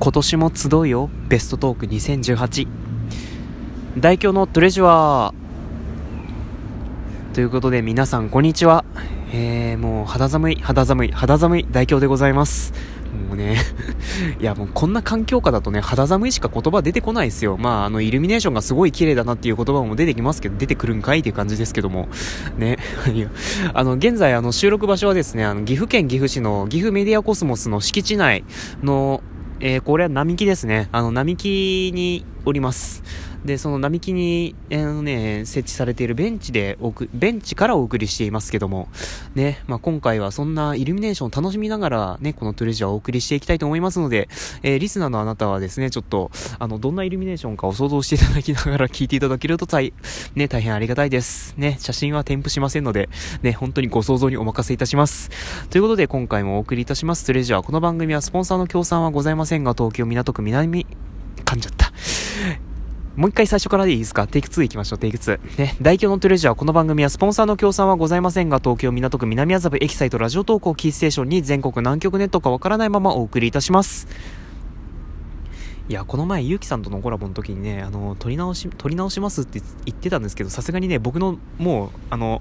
今年も集うよ。ベストトーク2018大表のトレジュアー。ということで皆さんこんにちは。えー、もう肌寒い肌寒い肌寒い。大表でございます。もうね。いやもうこんな環境下だとね、肌寒いしか言葉出てこないですよ。まあ、あの、イルミネーションがすごい綺麗だなっていう言葉も出てきますけど、出てくるんかいっていう感じですけども。ね。あの、現在、あの、収録場所はですね、あの、岐阜県岐阜市の岐阜メディアコスモスの敷地内の、えー、これは並木ですね。あの、並木におります。で、その並木に、えー、ね、設置されているベンチでおく、ベンチからお送りしていますけども、ね、まあ、今回はそんなイルミネーションを楽しみながらね、このトレジャーをお送りしていきたいと思いますので、えー、リスナーのあなたはですね、ちょっと、あの、どんなイルミネーションかを想像していただきながら聞いていただけると大、ね、大変ありがたいです。ね、写真は添付しませんので、ね、本当にご想像にお任せいたします。ということで、今回もお送りいたしますトレジャー。この番組はスポンサーの協賛はございませんが、東京港区南、噛んじゃった。もう一回最初からでいいですか？テイク2行きましょう、テイク2。ね、大京のトレジャー、この番組はスポンサーの協賛はございませんが、東京港区南麻布エキサイトラジオ投稿キーステーションに全国南極ネットかわからないままお送りいたします。いや、この前、ゆうきさんとのコラボの時にね、あの、撮り直し、撮り直しますって言ってたんですけど、さすがにね、僕の、もう、あの、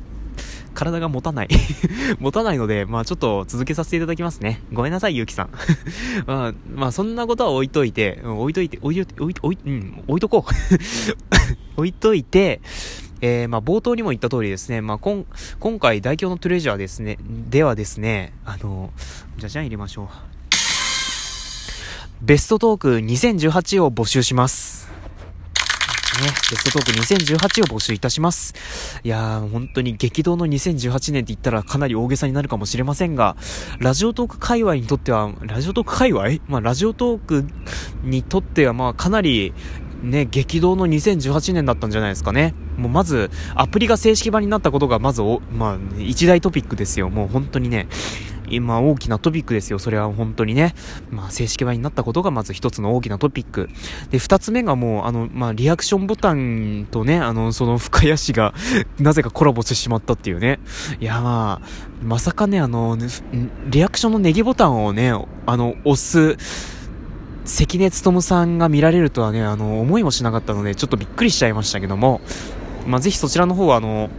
体が持たない 持たないので、まあちょっと続けさせていただきますね。ごめんなさい、ゆうきさん。まあ、まあそんなことは置いといて、置いといて、置いといて、置い、置い、うん、置いとこう。置いといて、えー、まあ冒頭にも言った通りですね、まあ今、今回代表のトレジャーですね、ではですね、あの、じゃじゃん入れましょう。ベストトーク2018を募集します。ね、ベストトーク2018を募集いたします。いやー、本当に激動の2018年って言ったらかなり大げさになるかもしれませんが、ラジオトーク界隈にとっては、ラジオトーク界隈？まあ、ラジオトークにとっては、まあ、かなり、ね、激動の2018年だったんじゃないですかね。もうまず、アプリが正式版になったことがまずお、まあ、一大トピックですよ。もう本当にね。今大きなトピックですよ。それは本当にね。まあ、正式版になったことがまず一つの大きなトピック。で、二つ目がもう、あの、まあ、リアクションボタンとね、あの、その深谷市が なぜかコラボしてしまったっていうね。いや、まあ、まさかね、あの、リアクションのネギボタンをね、あの、押す、関根勤さんが見られるとはね、あの、思いもしなかったので、ちょっとびっくりしちゃいましたけども、まあ、ぜひそちらの方は、あの、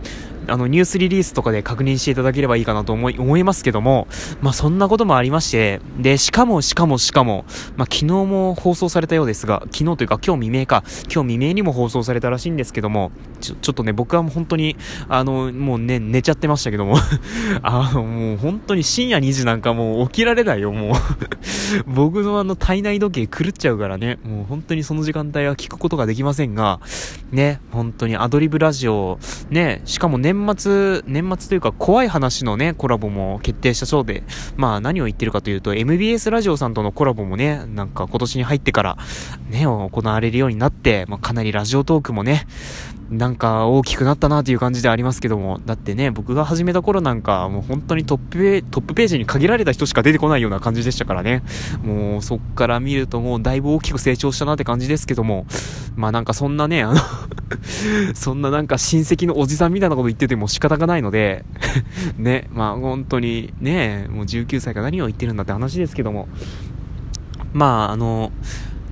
あの、ニュースリリースとかで確認していただければいいかなと思い、思いますけども、まあ、そんなこともありまして、で、しかも、しかも、しかも、まあ、昨日も放送されたようですが、昨日というか今日未明か、今日未明にも放送されたらしいんですけども、ちょ、ちょっとね、僕はもう本当に、あの、もうね、寝ちゃってましたけども あの、もう本当に深夜2時なんかもう起きられないよ、もう。僕のあの体内時計狂っちゃうからね、もう本当にその時間帯は聞くことができませんが、ね、本当にアドリブラジオ、ね、しかも年年末、年末というか怖い話のね、コラボも決定したそうで、まあ何を言ってるかというと、MBS ラジオさんとのコラボもね、なんか今年に入ってから、ね、行われるようになって、まあかなりラジオトークもね、なんか大きくなったなという感じでありますけども、だってね、僕が始めた頃なんか、もう本当にトップペトップページに限られた人しか出てこないような感じでしたからね。もうそっから見るともうだいぶ大きく成長したなって感じですけども、まあなんかそんなね、あの そんななんか親戚のおじさんみたいなこと言ってても仕方がないので ね、まあ本当にね、もう19歳が何を言ってるんだって話ですけども、まああの、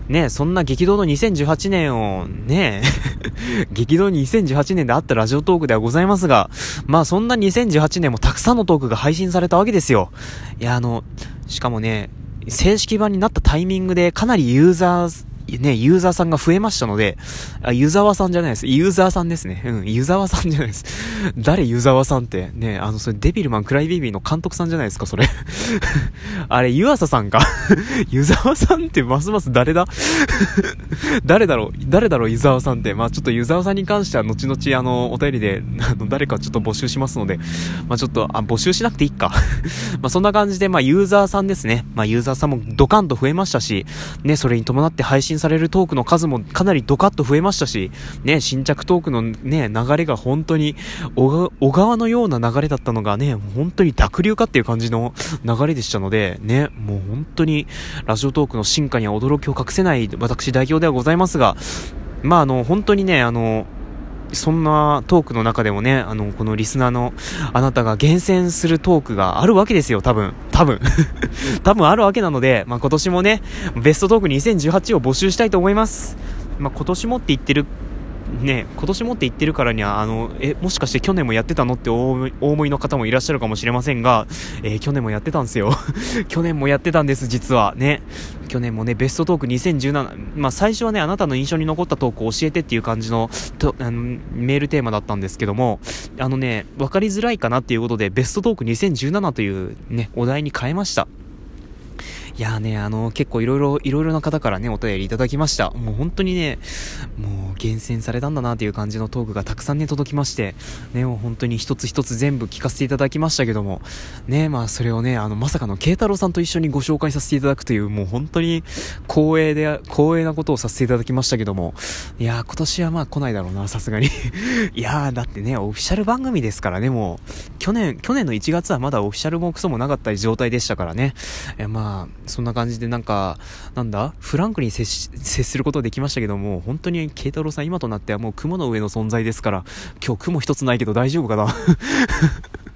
ね、そんな激動の2018年を、ね、激動2018年であったラジオトークではございますが、まあそんな2018年もたくさんのトークが配信されたわけですよ。いや、あの、しかもね、正式版になったタイミングでかなりユーザー、ね、ユーザーさんが増えましたので、あ、ユーザーさんじゃないです。ユーザーさんですね。うん、ユーザーさんじゃないです。誰ユーザーさんって？ね、あの、それデビルマンクライベイビーの監督さんじゃないですか、それ。あれ、ユアサさんか？ユーザーさんってますます誰だ？誰だろう？誰だろう、ユーザーさんって？まあちょっとユーザーさんに関しては、後々、あの、お便りで、あの、誰かちょっと募集しますので、まあちょっと、あ、募集しなくていいかまあそんな感じで、まあユーザーさんですね。まあユーザーさんもドカンと増えましたし、ね、それに伴って配信信されるトークの数もかなりドカッと増えましたし、ね、新着トークのね、流れが本当に小川のような流れだったのがね、本当に濁流かっていう感じの流れでしたので、ね、もう本当にラジオトークの進化には驚きを隠せない私代表ではございますが、まああの、本当にね、あの、そんなトークの中でもね、あの、このリスナーのあなたが厳選するトークがあるわけですよ、多分。多分。多分あるわけなので、まあ、今年もね、ベストトーク2018を募集したいと思います。まあ、今年もって言ってるね、今年もって言ってるからには、あの、え、もしかして去年もやってたのってお思いの方もいらっしゃるかもしれませんが、えー、去年もやってたんですよ。去年もやってたんです、実は。ね。去年もね、ベストトーク2017、まあ最初はね、あなたの印象に残ったトークを教えてっていう感じの、とあのメールテーマだったんですけども、あのね、わかりづらいかなっていうことで、ベストトーク2017というね、お題に変えました。いやね、あの、結構いろいろ、いろいろな方からね、お便りいただきました。もう本当にね、もう厳選されたんだなっていう感じのトークがたくさんね、届きまして、ね、もう本当に一つ一つ全部聞かせていただきましたけども、ね、まあそれをね、あの、まさかの慶太郎さんと一緒にご紹介させていただくという、もう本当に光栄で、光栄なことをさせていただきましたけども、いや今年はまあ来ないだろうな、さすがに いやだってね、オフィシャル番組ですからね、もう、去年、去年の1月はまだオフィシャルもクソもなかった状態でしたからね、えまあ、そんな感じでなんか、なんだ？フランクに接することできましたけども、本当に慶太郎さん今となってはもう雲の上の存在ですから、今日雲一つないけど大丈夫かな？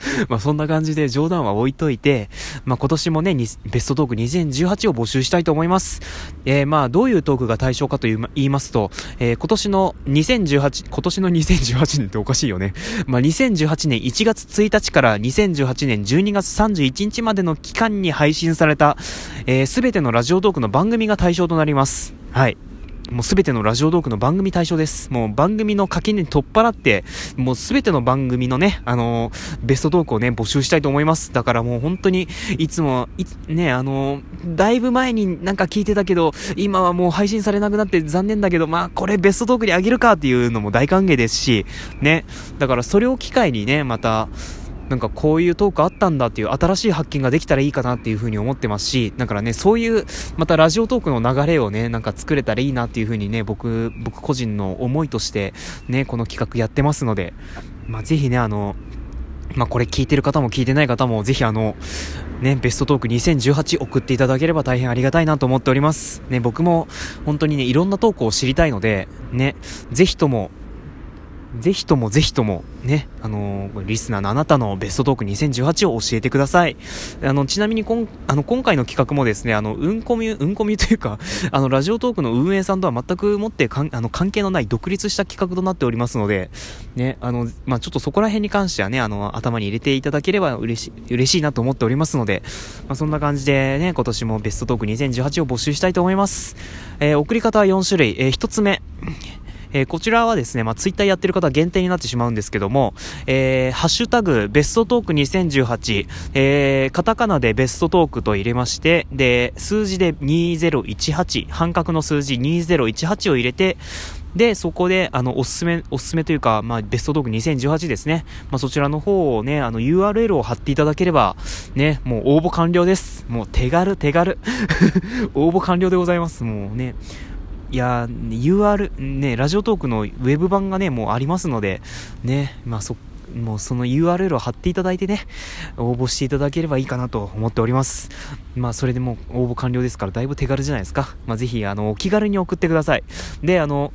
まあそんな感じで冗談は置いといて、まあ今年もね、ベストトーク2018を募集したいと思います。えー、まあどういうトークが対象かと言いますと、えー、今年の2018、今年の2018年っておかしいよね。まあ2018年1月1日から2018年12月31日までの期間に配信された、えー、全てのラジオトークの番組が対象となります。はい。もうすべてのラジオトークの番組対象です。もう番組の垣根に取っ払って、もうすべての番組のね、あのー、ベストトークをね、募集したいと思います。だからもう本当に、いつも、いね、あのー、だいぶ前になんか聞いてたけど、今はもう配信されなくなって残念だけど、まあこれベストトークにあげるかっていうのも大歓迎ですし、ね、だからそれを機会にね、また、なんかこういうトークあったんだっていう新しい発見ができたらいいかなっていうふうに思ってますし、だからね、そういうまたラジオトークの流れをね、なんか作れたらいいなっていうふうにね、僕、僕個人の思いとしてね、この企画やってますので、まあ、ぜひね、あの、まあ、これ聞いてる方も聞いてない方も、ぜひあの、ね、ベストトーク2018送っていただければ大変ありがたいなと思っております。ね、僕も本当にね、いろんなトークを知りたいので、ね、ぜひとも、ぜひともぜひともね、あのー、リスナーのあなたのベストトーク2018を教えてください。あの、ちなみにこん、あの、今回の企画もですね、あの、うんこみ、うんこみというか、あの、ラジオトークの運営さんとは全くもってかん、あの、関係のない独立した企画となっておりますので、ね、あの、まあ、ちょっとそこら辺に関してはね、あの、頭に入れていただければ嬉しい、嬉しいなと思っておりますので、まあ、そんな感じでね、今年もベストトーク2018を募集したいと思います。えー、送り方は4種類。えー、1つ目、えー、こちらはですね、まあ、ツイッターやってる方限定になってしまうんですけども、えー、ハッシュタグ、ベストトーク2018、えー、カタカナでベストトークと入れまして、で、数字で2018、半角の数字2018を入れて、で、そこで、あの、おすすめ、おすすめというか、まあ、ベストトーク2018ですね。まあ、そちらの方をね、あの、URL を貼っていただければ、ね、もう応募完了です。もう手軽、手軽。応募完了でございます。もうね。いや UR、ね、ラジオトークのウェブ版がね、もうありますので、ね、まあそ、もうその URL を貼っていただいてね、応募していただければいいかなと思っております。まあそれでもう応募完了ですから、だいぶ手軽じゃないですか。まあぜひ、あの、お気軽に送ってください。で、あの、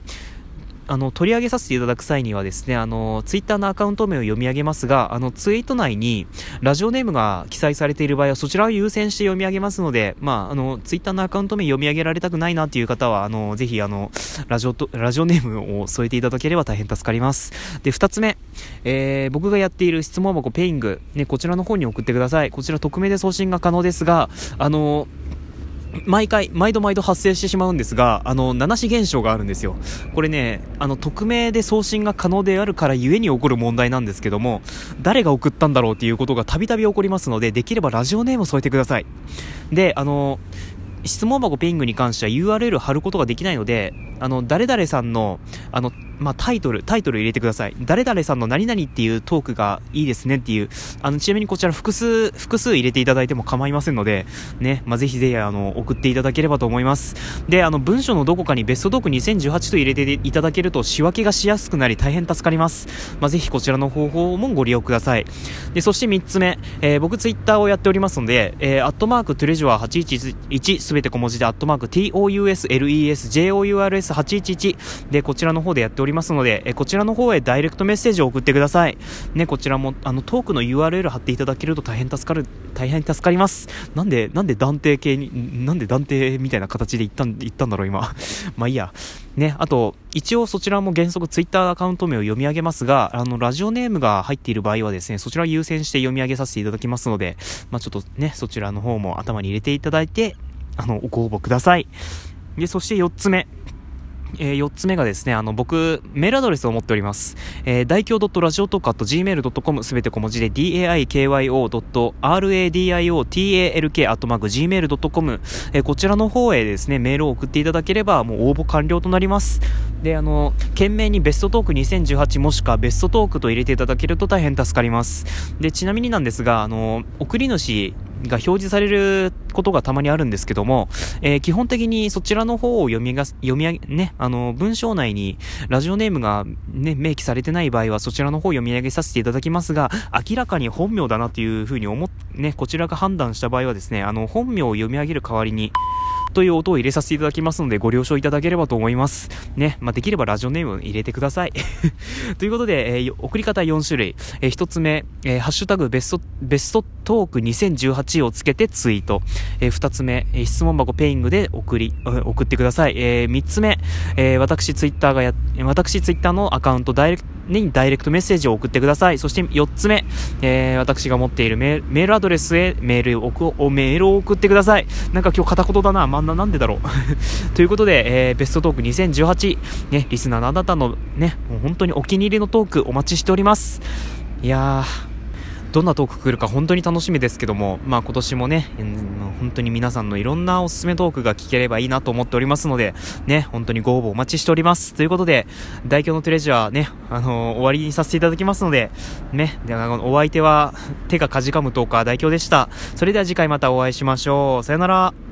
あの、取り上げさせていただく際にはですね、あの、ツイッターのアカウント名を読み上げますが、あの、ツイート内に、ラジオネームが記載されている場合は、そちらを優先して読み上げますので、まあ、あの、ツイッターのアカウント名読み上げられたくないなっていう方は、あの、ぜひ、あの、ラジオと、ラジオネームを添えていただければ大変助かります。で、二つ目、えー、僕がやっている質問箱ペイング、ね、こちらの方に送ってください。こちら匿名で送信が可能ですが、あの、毎回、毎度毎度発生してしまうんですが、あの、七子現象があるんですよ。これね、あの、匿名で送信が可能であるからゆえに起こる問題なんですけども、誰が送ったんだろうっていうことがたびたび起こりますので、できればラジオネームを添えてください。で、あの、質問箱ピングに関しては URL 貼ることができないので、あの、誰々さんの、あの、まあ、タイトル、タイトル入れてください。誰々さんの何々っていうトークがいいですねっていう、あの、ちなみにこちら複数、複数入れていただいても構いませんので、ね、まあ、ぜひぜひ、あの、送っていただければと思います。で、あの、文章のどこかにベストトーク2018と入れていただけると仕分けがしやすくなり大変助かります。まあ、ぜひこちらの方法もご利用ください。で、そして3つ目、えー、僕ツイッターをやっておりますので、えー、アットマークトゥレジュアー811すべて小文字でアットマーク TOUSLESJOURS811 で、こちらの方でやっておりますおりますので、えこちらの方へダイレクトメッセージを送ってください。ね、こちらも、あの、トークの URL 貼っていただけると大変助かる、大変助かります。なんで、なんで断定系に、なんで断定みたいな形で言ったん、言ったんだろう、今。まあいいや。ね、あと、一応そちらも原則ツイッターアカウント名を読み上げますが、あの、ラジオネームが入っている場合はですね、そちらを優先して読み上げさせていただきますので、まあちょっとね、そちらの方も頭に入れていただいて、あの、ご応募ください。で、そして4つ目。えー、4つ目がですね、あの、僕、メールアドレスを持っております。えー、大京 .radiotalk.gmail.com すべて小文字で daikyo.radiotalk.gmail.com えー、こちらの方へですね、メールを送っていただければ、もう応募完了となります。で、あの、懸命にベストトーク2018もしくはベストトークと入れていただけると大変助かります。で、ちなみになんですが、あの、送り主が表示されることがたまにあるんですけども、えー、基本的にそちらの方を読みが、読み上げ、ね、あの、文章内にラジオネームがね、明記されてない場合はそちらの方を読み上げさせていただきますが、明らかに本名だなというふうに思っ、ね、こちらが判断した場合はですね、あの、本名を読み上げる代わりに、という音を入れさせていただきますので、ご了承いただければと思います。ね、まあ、できればラジオネーム入れてください。ということで、えー、送り方4種類。えー、1つ目、えー、ハッシュタグベスト、ベストトーク2018をつけてツイート。えー、2つ目、えー、質問箱ペイングで送り、送ってください。えー、3つ目、えー、私ツイッターがや、私ツイッターのアカウントダイレクト、にダイレクトメッセージを送ってください。そして4つ目、えー、私が持っているメールアドレスへメールをメールを送ってください。なんか今日片言だな。まんな、なんでだろう。ということで、えー、ベストトーク2018、ね、リスナーのあなたのね、もう本当にお気に入りのトークお待ちしております。いやー、どんなトーク来るか本当に楽しみですけども、まあ今年もね、本当に皆さんのいろんなおすすめトークが聞ければいいなと思っておりますので、ね、本当にご応募お待ちしております。ということで、代表のトレジャーね、あのー、終わりにさせていただきますので、ね、であのお相手は手がかじかむトーカー代表でした。それでは次回またお会いしましょう。さよなら。